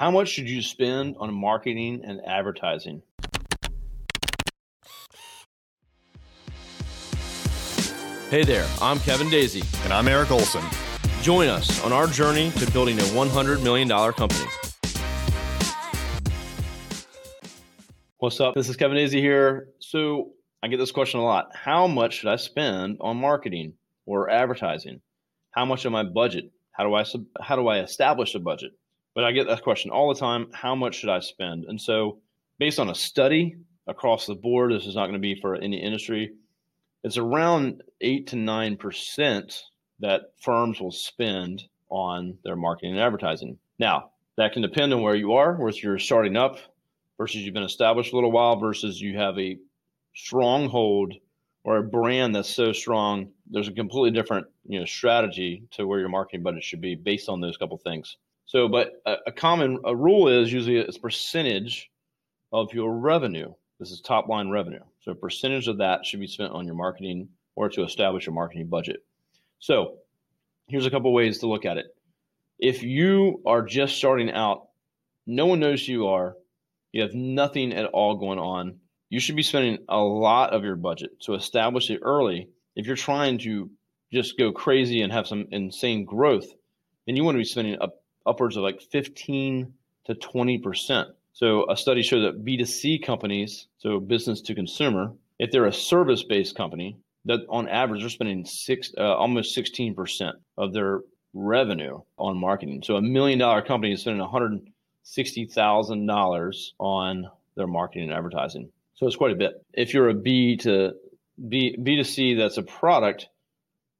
How much should you spend on marketing and advertising? Hey there, I'm Kevin Daisy. And I'm Eric Olson. Join us on our journey to building a $100 million company. What's up? This is Kevin Daisy here. So, I get this question a lot. How much should I spend on marketing or advertising? How much of my budget? How do I how do I establish a budget? But I get that question all the time. How much should I spend? And so, based on a study across the board, this is not going to be for any industry. It's around eight to nine percent that firms will spend on their marketing and advertising. Now, that can depend on where you are, whether you're starting up versus you've been established a little while versus you have a stronghold or a brand that's so strong, there's a completely different you know strategy to where your marketing budget should be based on those couple things. So, but a, a common a rule is usually it's percentage of your revenue. This is top line revenue. So, a percentage of that should be spent on your marketing or to establish a marketing budget. So, here's a couple ways to look at it. If you are just starting out, no one knows who you are, you have nothing at all going on you should be spending a lot of your budget to establish it early. If you're trying to just go crazy and have some insane growth, then you want to be spending up, upwards of like 15 to 20%. So a study showed that B2C companies, so business to consumer, if they're a service based company, that on average they're spending six, uh, almost 16% of their revenue on marketing. So a million dollar company is spending $160,000 on their marketing and advertising. So it's quite a bit. If you're a B to B B to C that's a product,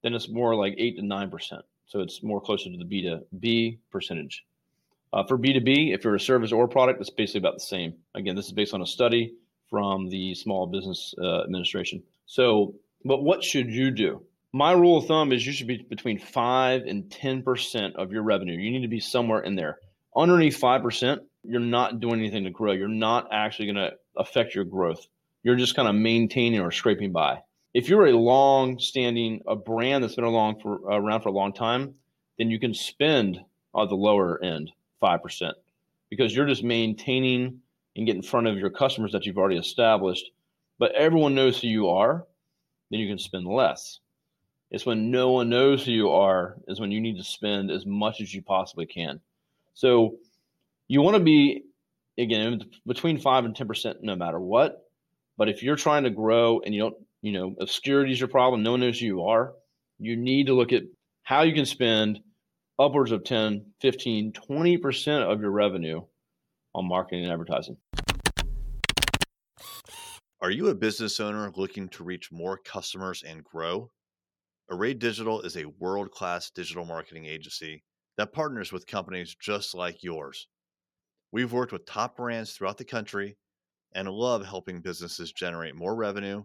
then it's more like eight to nine percent. So it's more closer to the B to B percentage. Uh, for B to B, if you're a service or product, it's basically about the same. Again, this is based on a study from the Small Business uh, Administration. So, but what should you do? My rule of thumb is you should be between five and ten percent of your revenue. You need to be somewhere in there. Underneath five percent, you're not doing anything to grow. You're not actually going to affect your growth. You're just kind of maintaining or scraping by. If you're a long standing, a brand that's been along for, around for a long time, then you can spend on the lower end, 5%, because you're just maintaining and get in front of your customers that you've already established. But everyone knows who you are, then you can spend less. It's when no one knows who you are, is when you need to spend as much as you possibly can. So you want to be again between five and ten percent no matter what. But if you're trying to grow and you don't, you know, obscurity is your problem, no one knows who you are, you need to look at how you can spend upwards of 10, 15, 20% of your revenue on marketing and advertising. Are you a business owner looking to reach more customers and grow? Array Digital is a world class digital marketing agency that partners with companies just like yours. We've worked with top brands throughout the country and love helping businesses generate more revenue,